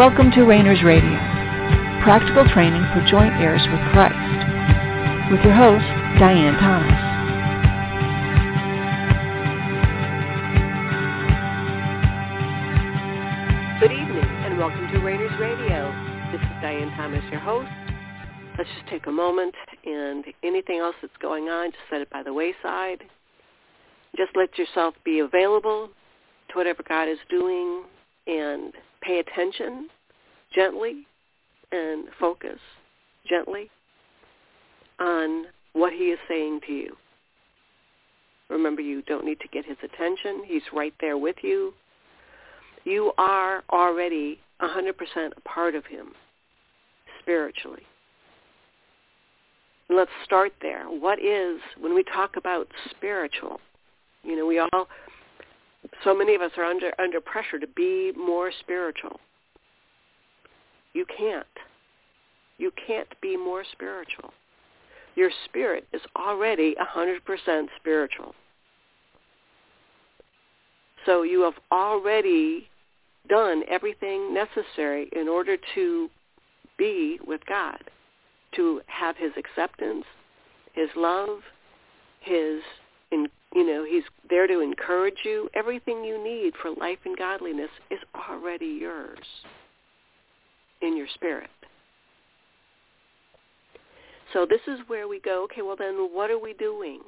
Welcome to Rainers Radio, practical training for joint heirs with Christ, with your host, Diane Thomas. Good evening and welcome to Rainers Radio. This is Diane Thomas, your host. Let's just take a moment and anything else that's going on, just set it by the wayside. Just let yourself be available to whatever God is doing and pay attention gently and focus gently on what he is saying to you. Remember, you don't need to get his attention. He's right there with you. You are already 100% a part of him spiritually. Let's start there. What is, when we talk about spiritual, you know, we all so many of us are under under pressure to be more spiritual. You can't. You can't be more spiritual. Your spirit is already 100% spiritual. So you have already done everything necessary in order to be with God, to have his acceptance, his love, his you know, he's there to encourage you. Everything you need for life and godliness is already yours in your spirit. So this is where we go, okay, well then what are we doing?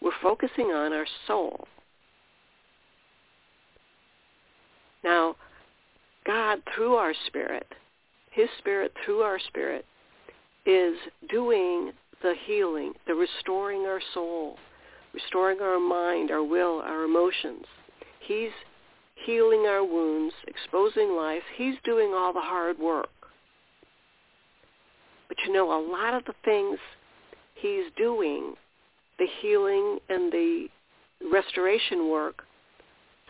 We're focusing on our soul. Now, God through our spirit, his spirit through our spirit, is doing the healing, the restoring our soul, restoring our mind, our will, our emotions. He's healing our wounds, exposing life. He's doing all the hard work. But you know, a lot of the things he's doing, the healing and the restoration work,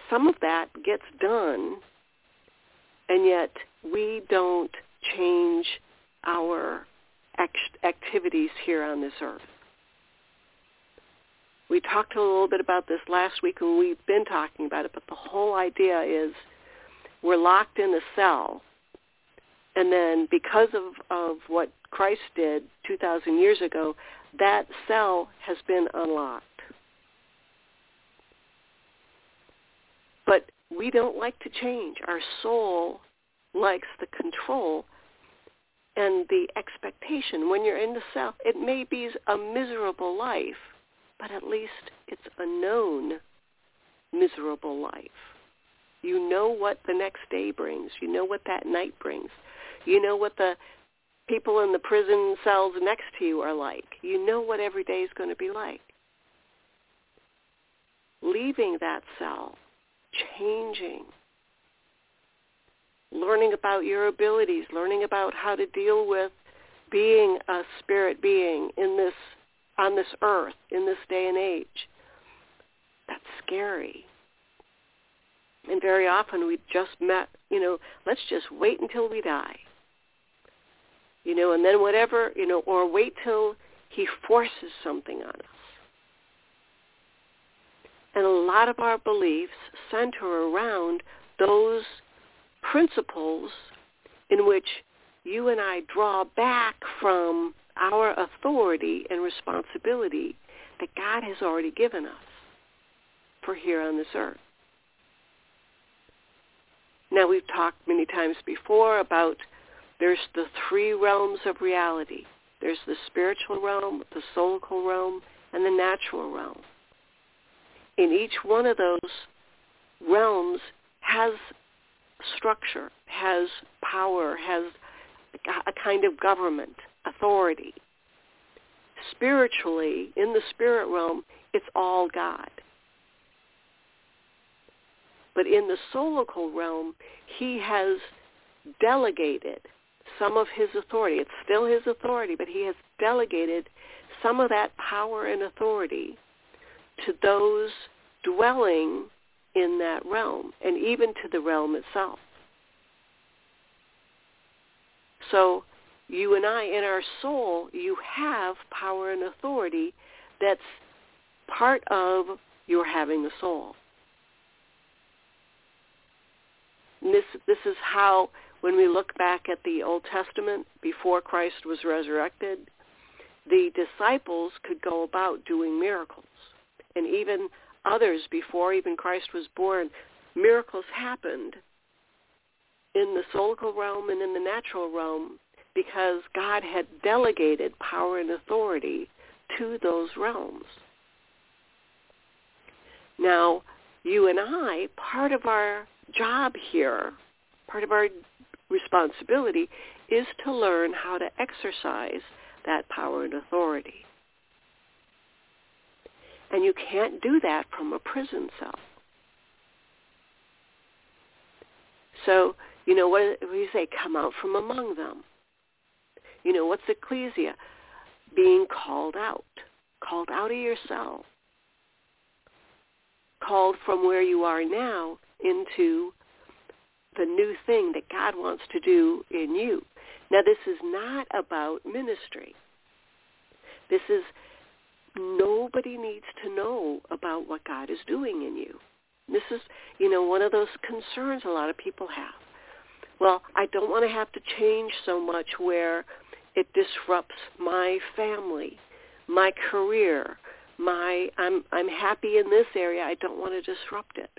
some of that gets done, and yet we don't change our act- activities here on this earth. We talked a little bit about this last week and we've been talking about it, but the whole idea is we're locked in a cell. And then because of, of what Christ did 2,000 years ago, that cell has been unlocked. But we don't like to change. Our soul likes the control and the expectation when you're in the cell. It may be a miserable life, but at least it's a known miserable life. You know what the next day brings. You know what that night brings. You know what the people in the prison cells next to you are like. You know what every day is going to be like. Leaving that cell, changing, learning about your abilities, learning about how to deal with being a spirit being in this on this earth in this day and age. That's scary. And very often we just met, you know, let's just wait until we die. You know, and then whatever, you know, or wait till he forces something on us. And a lot of our beliefs center around those principles in which you and I draw back from our authority and responsibility that God has already given us for here on this earth. Now we've talked many times before about there's the three realms of reality. There's the spiritual realm, the soulical realm, and the natural realm. In each one of those realms has structure, has power, has a kind of government, authority. Spiritually, in the spirit realm, it's all God. But in the soulical realm, he has delegated some of his authority. It's still his authority, but he has delegated some of that power and authority to those dwelling in that realm and even to the realm itself. So you and I, in our soul, you have power and authority that's part of your having a soul. this this is how when we look back at the Old Testament before Christ was resurrected, the disciples could go about doing miracles. And even others before even Christ was born, miracles happened in the soulical realm and in the natural realm because God had delegated power and authority to those realms. Now, you and I, part of our job here, part of our responsibility is to learn how to exercise that power and authority. And you can't do that from a prison cell. So, you know, what do you say? Come out from among them. You know, what's ecclesia? Being called out. Called out of yourself. Called from where you are now into the new thing that God wants to do in you. Now, this is not about ministry. This is nobody needs to know about what God is doing in you. This is, you know, one of those concerns a lot of people have. Well, I don't want to have to change so much where it disrupts my family, my career, my I'm I'm happy in this area, I don't want to disrupt it.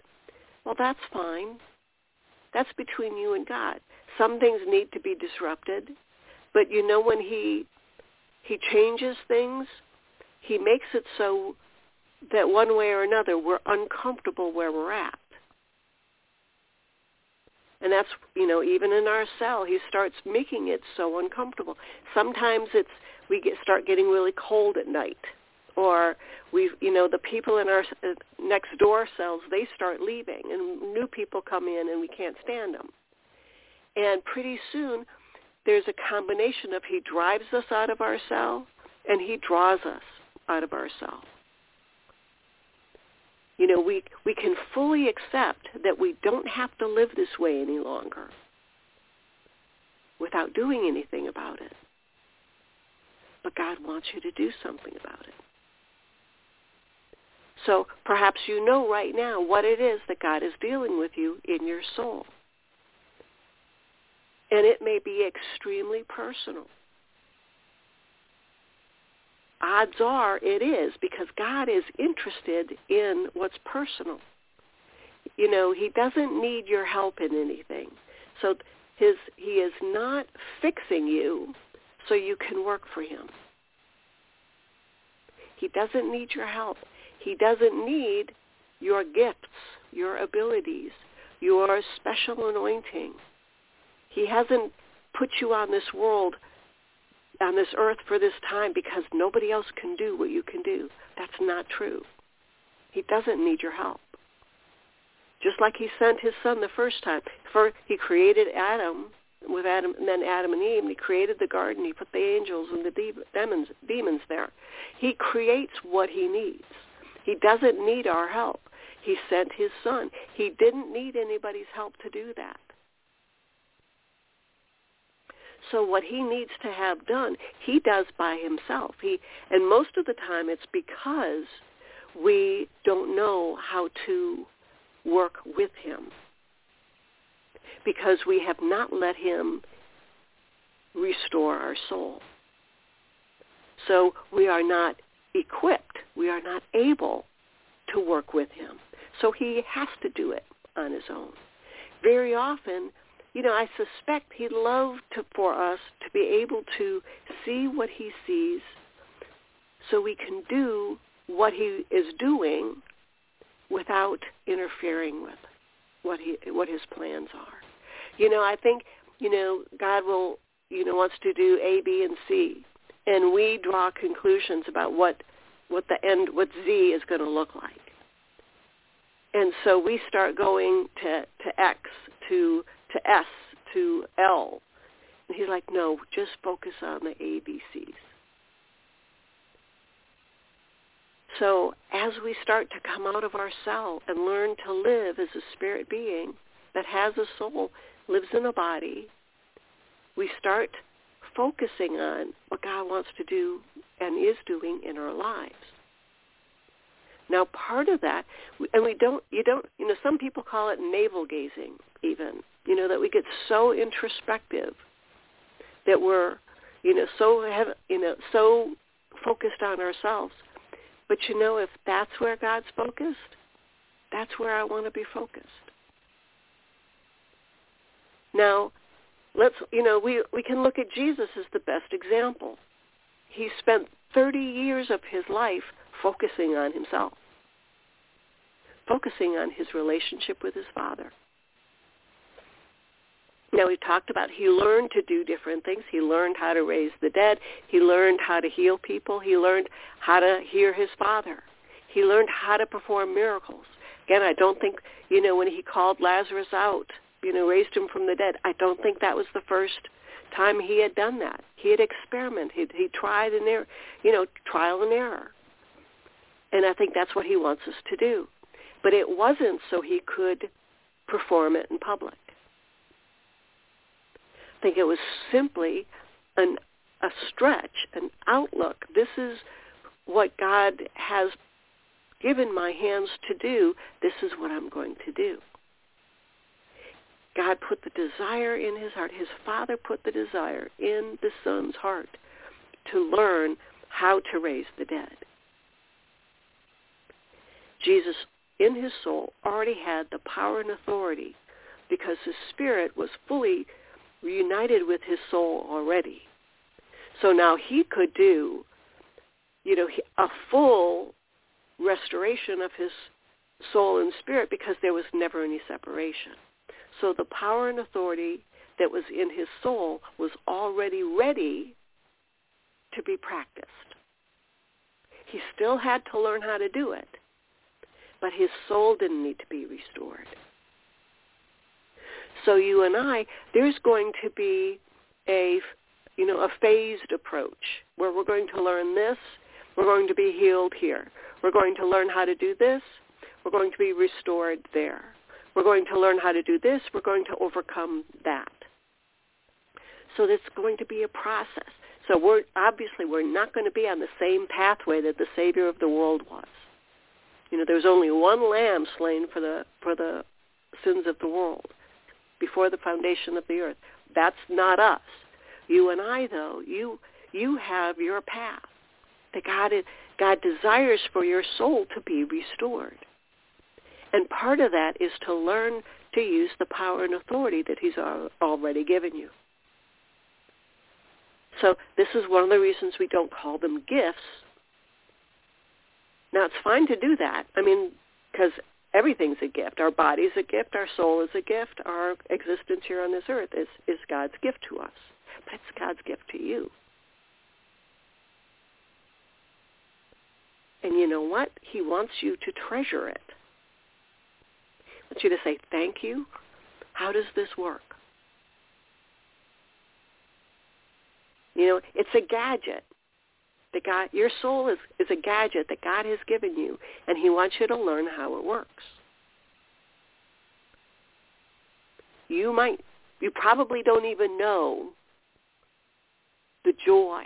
Well, that's fine. That's between you and God. Some things need to be disrupted, but you know when he he changes things, he makes it so that one way or another we're uncomfortable where we're at. And that's, you know, even in our cell, he starts making it so uncomfortable. Sometimes it's we get start getting really cold at night. Or we you know the people in our uh, next door cells they start leaving and new people come in and we can't stand them. And pretty soon there's a combination of he drives us out of our cell and he draws us out of our cell you know we we can fully accept that we don't have to live this way any longer without doing anything about it but God wants you to do something about it so perhaps you know right now what it is that God is dealing with you in your soul. And it may be extremely personal. Odds are it is because God is interested in what's personal. You know, he doesn't need your help in anything. So his he is not fixing you so you can work for him. He doesn't need your help. He doesn't need your gifts, your abilities, your special anointing. He hasn't put you on this world, on this earth for this time because nobody else can do what you can do. That's not true. He doesn't need your help. Just like he sent his son the first time. For he created Adam with Adam and then Adam and Eve and he created the garden, he put the angels and the demons demons there. He creates what he needs. He doesn't need our help. He sent his son. He didn't need anybody's help to do that. So what he needs to have done, he does by himself. He and most of the time it's because we don't know how to work with him. Because we have not let him restore our soul. So we are not equipped. We are not able to work with him. So he has to do it on his own. Very often, you know, I suspect he'd love to, for us to be able to see what he sees so we can do what he is doing without interfering with what he what his plans are. You know, I think, you know, God will, you know, wants to do A, B, and C and we draw conclusions about what what the end what Z is going to look like. And so we start going to to X to to S to L. And he's like, no, just focus on the ABCs. So as we start to come out of our cell and learn to live as a spirit being that has a soul, lives in a body, we start focusing on what God wants to do and is doing in our lives. Now, part of that, and we don't, you don't, you know, some people call it navel gazing, even. You know, that we get so introspective that we're, you know, so have, you know, so focused on ourselves. But you know, if that's where God's focused, that's where I want to be focused. Now, let's, you know, we, we can look at Jesus as the best example. He spent 30 years of his life focusing on himself, focusing on his relationship with his Father. Now we talked about he learned to do different things. He learned how to raise the dead. He learned how to heal people. He learned how to hear his Father. He learned how to perform miracles. Again, I don't think, you know, when he called Lazarus out, you know, raised him from the dead, I don't think that was the first time he had done that. He had experimented. He, he tried and error, you know, trial and error. And I think that's what he wants us to do. But it wasn't so he could perform it in public. Think it was simply an, a stretch, an outlook. This is what God has given my hands to do. This is what I'm going to do. God put the desire in his heart. His father put the desire in the son's heart to learn how to raise the dead. Jesus, in his soul, already had the power and authority because his spirit was fully reunited with his soul already. So now he could do, you know, a full restoration of his soul and spirit because there was never any separation. So the power and authority that was in his soul was already ready to be practiced. He still had to learn how to do it, but his soul didn't need to be restored. So you and I, there's going to be a, you know, a phased approach where we're going to learn this, we're going to be healed here. We're going to learn how to do this, we're going to be restored there. We're going to learn how to do this, we're going to overcome that. So it's going to be a process. So we're obviously we're not going to be on the same pathway that the Savior of the world was. You know, there was only one lamb slain for the for the sins of the world before the foundation of the earth. That's not us. You and I, though, you you have your path. That God is, God desires for your soul to be restored. And part of that is to learn to use the power and authority that he's already given you. So this is one of the reasons we don't call them gifts. Now it's fine to do that. I mean, because everything's a gift. Our body's a gift. Our soul is a gift. Our existence here on this earth is, is God's gift to us. But it's God's gift to you. And you know what? He wants you to treasure it. He wants you to say, thank you. How does this work? You know, it's a gadget. The God, your soul is, is a gadget that God has given you, and he wants you to learn how it works. You might, you probably don't even know the joy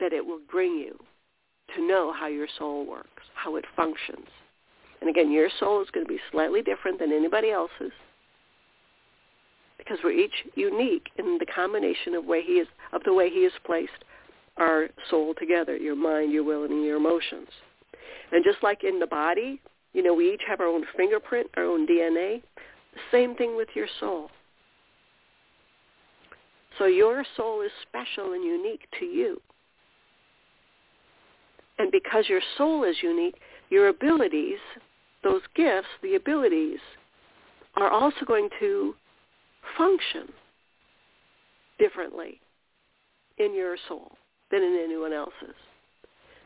that it will bring you to know how your soul works, how it functions. And again, your soul is going to be slightly different than anybody else's because we're each unique in the combination of way he is of the way he has placed our soul together, your mind, your will, and your emotions. And just like in the body, you know, we each have our own fingerprint, our own DNA. Same thing with your soul. So your soul is special and unique to you. And because your soul is unique, your abilities, those gifts, the abilities, are also going to function differently in your soul than in anyone else's.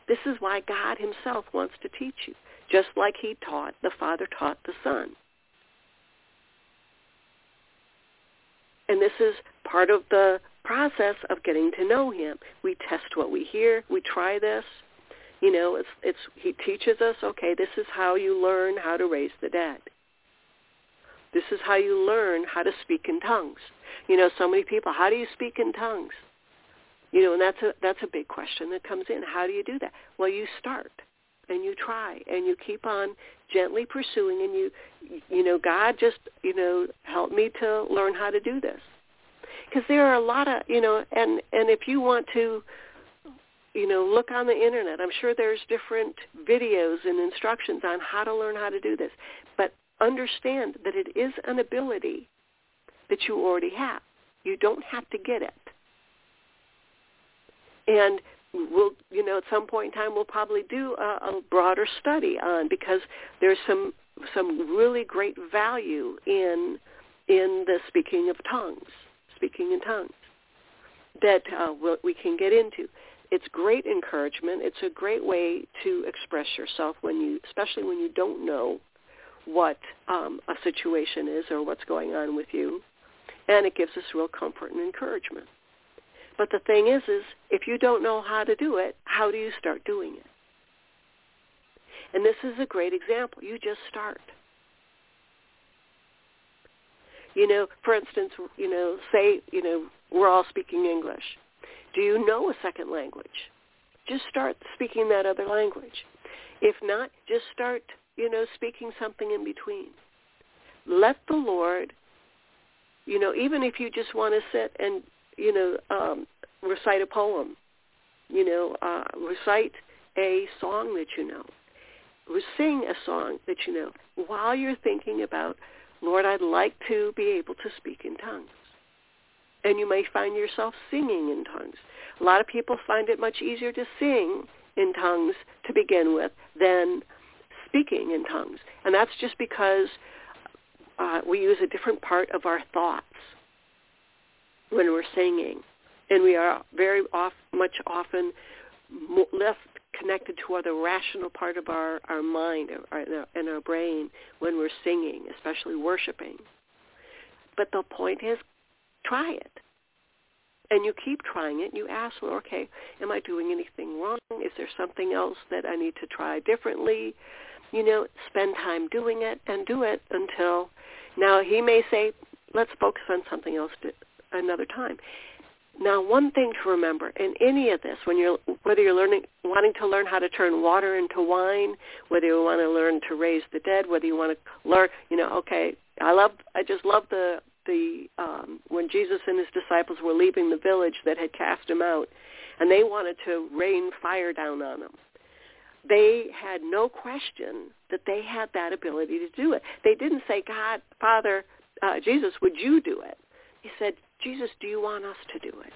This is why God himself wants to teach you, just like he taught, the Father taught the Son. And this is part of the process of getting to know him. We test what we hear. We try this. You know, it's, it's, he teaches us, okay, this is how you learn how to raise the dead. This is how you learn how to speak in tongues. You know, so many people, how do you speak in tongues? You know, and that's a that's a big question that comes in. How do you do that? Well, you start. and you try and you keep on gently pursuing and you you know god just you know help me to learn how to do this because there are a lot of you know and and if you want to you know look on the internet i'm sure there's different videos and instructions on how to learn how to do this but understand that it is an ability that you already have you don't have to get it and we'll you know at some point in time we'll probably do a, a broader study on because there's some some really great value in in the speaking of tongues speaking in tongues that uh, we'll, we can get into. It's great encouragement. It's a great way to express yourself when you especially when you don't know what um, a situation is or what's going on with you. And it gives us real comfort and encouragement but the thing is, is if you don't know how to do it, how do you start doing it? And this is a great example. You just start. You know, for instance, you know, say, you know, we're all speaking English. Do you know a second language? Just start speaking that other language. If not, just start, you know, speaking something in between. Let the Lord, you know, even if you just want to sit and you know, um, recite a poem, you know, uh, recite a song that you know, sing a song that you know while you're thinking about, Lord, I'd like to be able to speak in tongues. And you may find yourself singing in tongues. A lot of people find it much easier to sing in tongues to begin with than speaking in tongues. And that's just because uh, we use a different part of our thoughts when we're singing. And we are very off, much often less connected to the rational part of our, our mind and our brain when we're singing, especially worshiping. But the point is, try it. And you keep trying it. You ask, well, okay, am I doing anything wrong? Is there something else that I need to try differently? You know, spend time doing it and do it until now he may say, let's focus on something else another time. Now, one thing to remember in any of this, when you're whether you're learning, wanting to learn how to turn water into wine, whether you want to learn to raise the dead, whether you want to learn, you know, okay, I love, I just love the the um, when Jesus and his disciples were leaving the village that had cast him out, and they wanted to rain fire down on them. They had no question that they had that ability to do it. They didn't say, God, Father, uh, Jesus, would you do it? He said, Jesus, do you want us to do it?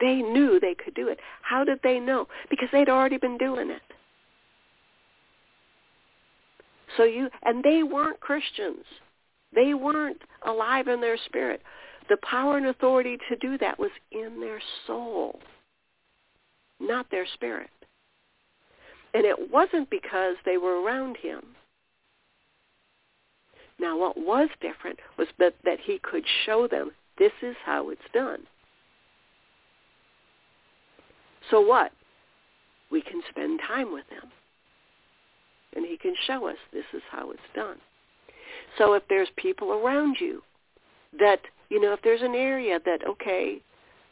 They knew they could do it. How did they know? Because they'd already been doing it. So you, and they weren't Christians. They weren't alive in their spirit. The power and authority to do that was in their soul, not their spirit. And it wasn't because they were around him. Now, what was different was that, that he could show them this is how it's done. So what? We can spend time with him. And he can show us this is how it's done. So if there's people around you that, you know, if there's an area that, okay,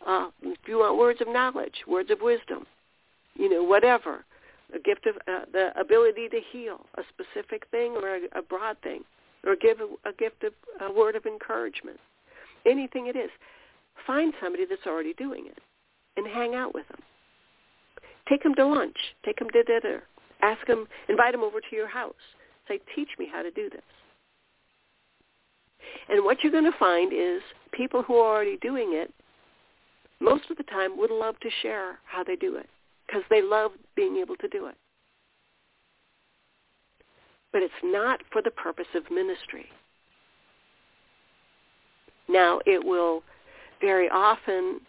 uh, if you want words of knowledge, words of wisdom, you know, whatever, a gift of uh, the ability to heal, a specific thing or a, a broad thing, or give a, a gift of a word of encouragement anything it is, find somebody that's already doing it and hang out with them. Take them to lunch. Take them to dinner. Ask them, invite them over to your house. Say, teach me how to do this. And what you're going to find is people who are already doing it, most of the time would love to share how they do it because they love being able to do it. But it's not for the purpose of ministry. Now, it will very often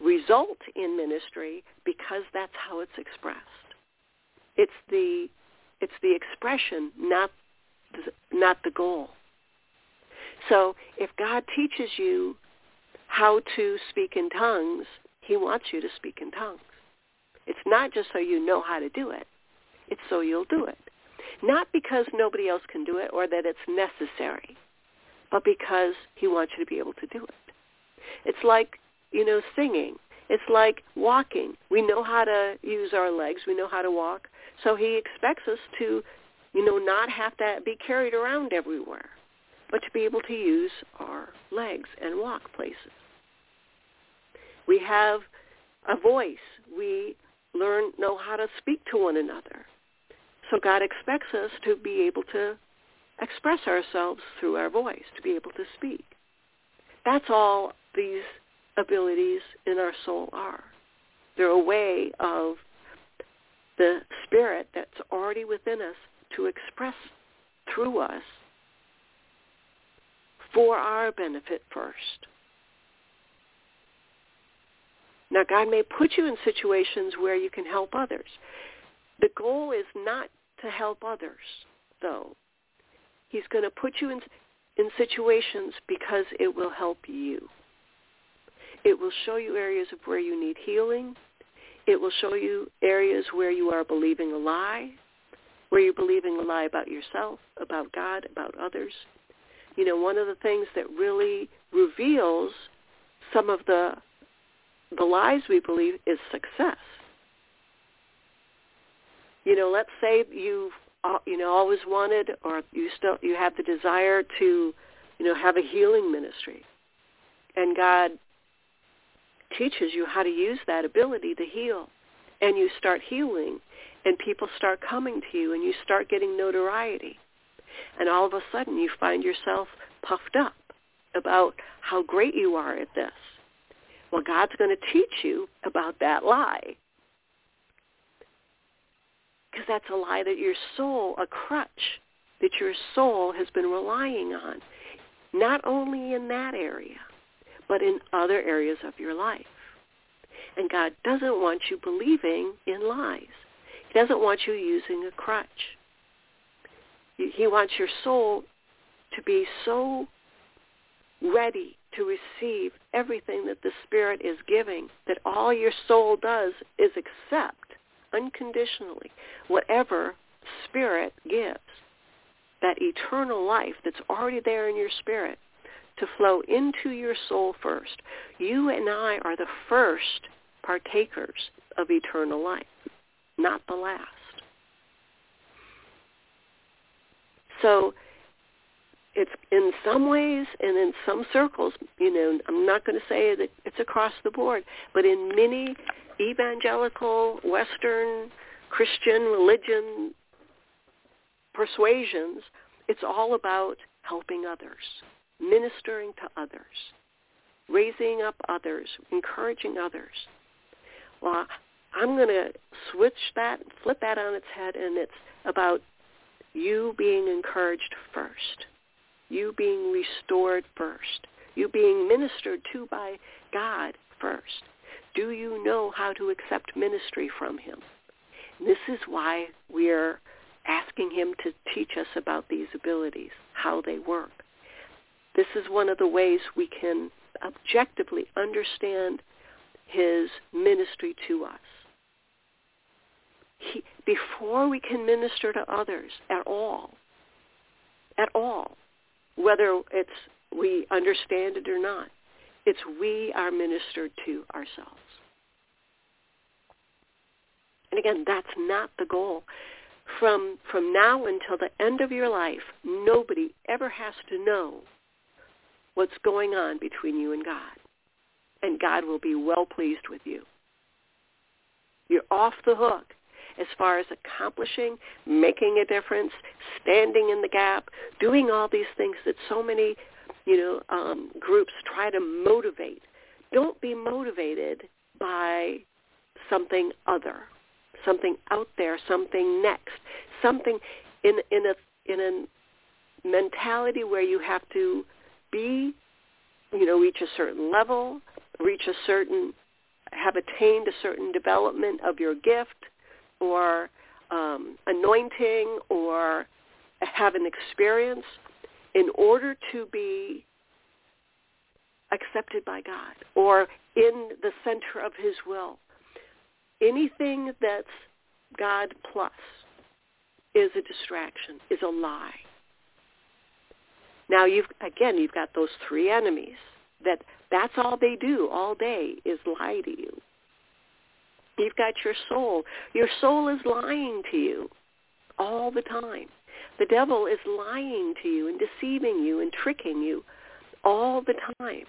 result in ministry because that's how it's expressed. It's the it's the expression, not the, not the goal. So, if God teaches you how to speak in tongues, he wants you to speak in tongues. It's not just so you know how to do it. It's so you'll do it. Not because nobody else can do it or that it's necessary but because he wants you to be able to do it. It's like, you know, singing. It's like walking. We know how to use our legs. We know how to walk. So he expects us to, you know, not have to be carried around everywhere, but to be able to use our legs and walk places. We have a voice. We learn, know how to speak to one another. So God expects us to be able to express ourselves through our voice, to be able to speak. That's all these abilities in our soul are. They're a way of the spirit that's already within us to express through us for our benefit first. Now, God may put you in situations where you can help others. The goal is not to help others, though. He's going to put you in, in situations because it will help you. It will show you areas of where you need healing. It will show you areas where you are believing a lie, where you're believing a lie about yourself, about God, about others. You know, one of the things that really reveals some of the the lies we believe is success. You know, let's say you uh, you know always wanted or you still you have the desire to you know have a healing ministry, and God teaches you how to use that ability to heal, and you start healing, and people start coming to you, and you start getting notoriety, and all of a sudden you find yourself puffed up about how great you are at this. Well, God's going to teach you about that lie. Because that's a lie that your soul, a crutch that your soul has been relying on, not only in that area, but in other areas of your life. And God doesn't want you believing in lies. He doesn't want you using a crutch. He wants your soul to be so ready to receive everything that the Spirit is giving, that all your soul does is accept unconditionally whatever Spirit gives, that eternal life that's already there in your spirit to flow into your soul first. You and I are the first partakers of eternal life, not the last. So it's in some ways and in some circles, you know, I'm not going to say that it's across the board, but in many evangelical, Western, Christian religion persuasions, it's all about helping others, ministering to others, raising up others, encouraging others. Well, I'm going to switch that, flip that on its head, and it's about you being encouraged first you being restored first, you being ministered to by God first. Do you know how to accept ministry from him? This is why we're asking him to teach us about these abilities, how they work. This is one of the ways we can objectively understand his ministry to us. He, before we can minister to others at all, at all, whether it's we understand it or not. It's we are ministered to ourselves. And again, that's not the goal. From from now until the end of your life, nobody ever has to know what's going on between you and God. And God will be well pleased with you. You're off the hook as far as accomplishing, making a difference, standing in the gap, doing all these things that so many, you know, um, groups try to motivate. Don't be motivated by something other, something out there, something next, something in in a in a mentality where you have to be, you know, reach a certain level, reach a certain have attained a certain development of your gift, or um, anointing or have an experience in order to be accepted by God or in the center of his will. Anything that's God plus is a distraction, is a lie. Now you've again you've got those three enemies that that's all they do all day is lie to you. You've got your soul. Your soul is lying to you all the time. The devil is lying to you and deceiving you and tricking you all the time.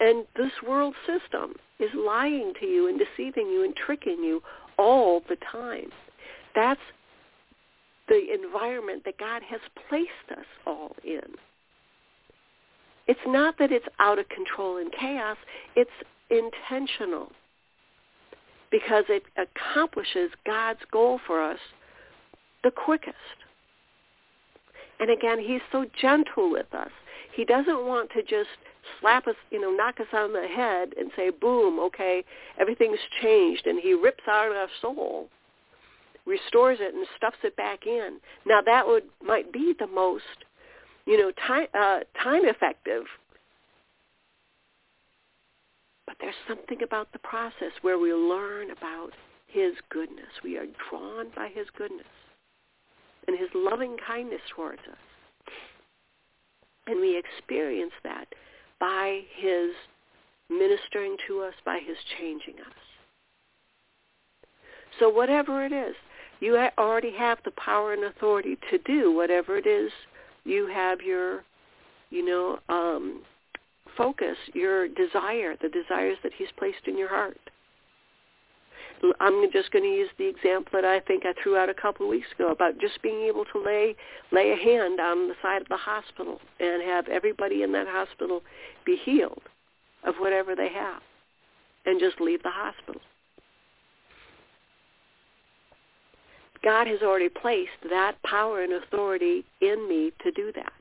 And this world system is lying to you and deceiving you and tricking you all the time. That's the environment that God has placed us all in. It's not that it's out of control and chaos. It's intentional because it accomplishes God's goal for us the quickest. And again, he's so gentle with us. He doesn't want to just slap us, you know, knock us on the head and say, boom, okay, everything's changed. And he rips out our soul, restores it, and stuffs it back in. Now that would might be the most, you know, time, uh, time effective. There's something about the process where we learn about his goodness. We are drawn by his goodness and his loving kindness towards us. And we experience that by his ministering to us, by his changing us. So whatever it is, you already have the power and authority to do whatever it is you have your, you know, um, focus, your desire, the desires that he's placed in your heart. I'm just going to use the example that I think I threw out a couple of weeks ago about just being able to lay lay a hand on the side of the hospital and have everybody in that hospital be healed of whatever they have and just leave the hospital. God has already placed that power and authority in me to do that.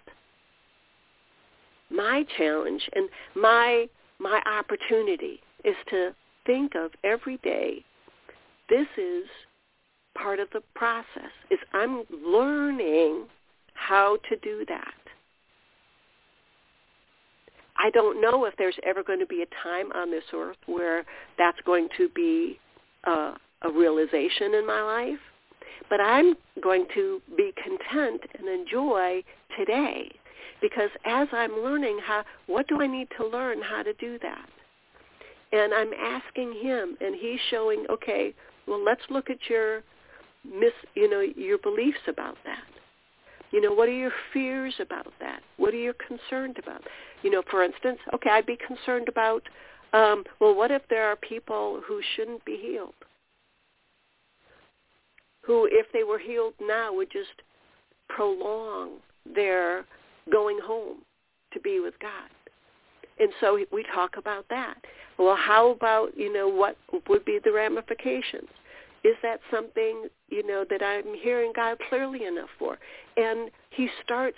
My challenge and my my opportunity is to think of every day this is part of the process is I'm learning how to do that. I don't know if there's ever going to be a time on this earth where that's going to be uh, a realization in my life, but I'm going to be content and enjoy today because as I'm learning how, what do I need to learn how to do that? And I'm asking him, and he's showing, okay, well, let's look at your mis, you know, your beliefs about that. You know, what are your fears about that? What are you concerned about? You know, for instance, okay, I'd be concerned about, um, well, what if there are people who shouldn't be healed? Who, if they were healed now, would just prolong their going home to be with God. And so we talk about that. Well, how about, you know, what would be the ramifications? Is that something, you know, that I'm hearing God clearly enough for? And he starts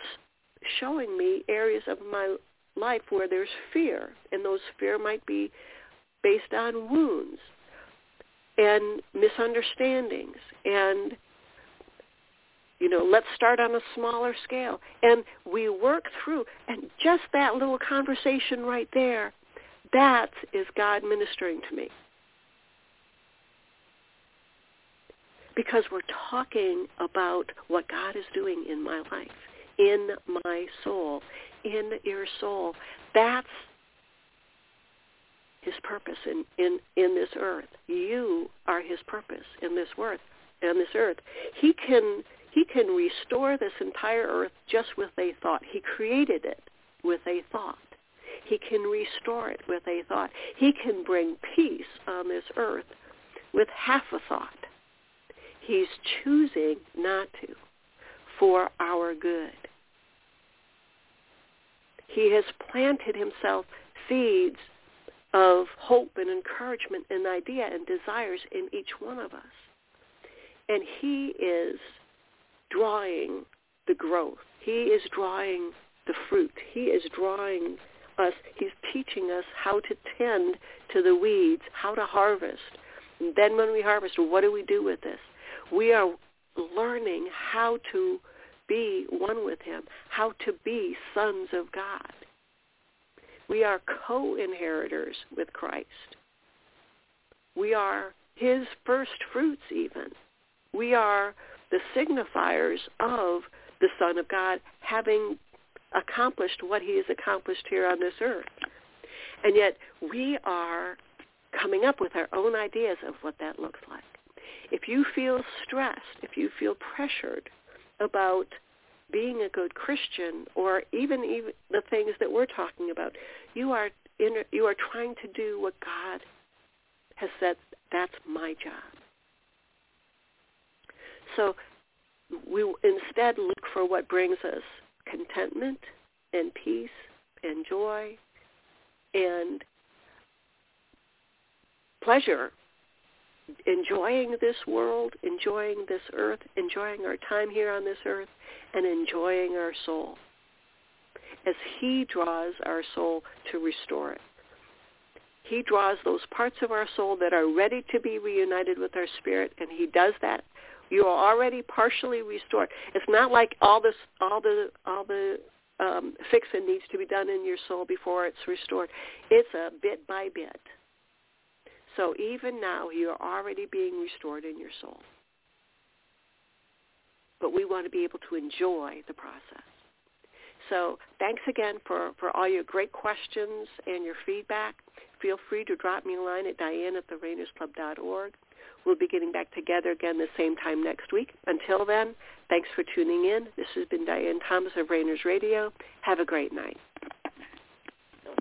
showing me areas of my life where there's fear, and those fear might be based on wounds and misunderstandings and you know let's start on a smaller scale and we work through and just that little conversation right there that is god ministering to me because we're talking about what God is doing in my life, in my soul, in your soul. That's his purpose in, in, in this earth. You are his purpose in this earth. In this earth, he can he can restore this entire earth just with a thought. He created it with a thought. He can restore it with a thought. He can bring peace on this earth with half a thought. He's choosing not to for our good. He has planted himself seeds of hope and encouragement and idea and desires in each one of us. And he is drawing the growth. He is drawing the fruit. He is drawing us. He's teaching us how to tend to the weeds, how to harvest. And then when we harvest, what do we do with this? we are learning how to be one with him, how to be sons of God. We are co-inheritors with Christ. We are his first fruits even. We are the signifiers of the Son of God having accomplished what he has accomplished here on this earth. And yet we are coming up with our own ideas of what that looks like. If you feel stressed, if you feel pressured about being a good Christian or even, even the things that we're talking about, you are in, you are trying to do what God has said that's my job. So we instead look for what brings us contentment and peace and joy and pleasure enjoying this world, enjoying this earth, enjoying our time here on this earth, and enjoying our soul as he draws our soul to restore it. He draws those parts of our soul that are ready to be reunited with our spirit, and he does that. You are already partially restored. It's not like all this, all the, all the um, fixing needs to be done in your soul before it's restored. It's a bit by bit. So even now, you're already being restored in your soul. But we want to be able to enjoy the process. So thanks again for, for all your great questions and your feedback. Feel free to drop me a line at diane at therainersclub.org. We'll be getting back together again the same time next week. Until then, thanks for tuning in. This has been Diane Thomas of Rainers Radio. Have a great night.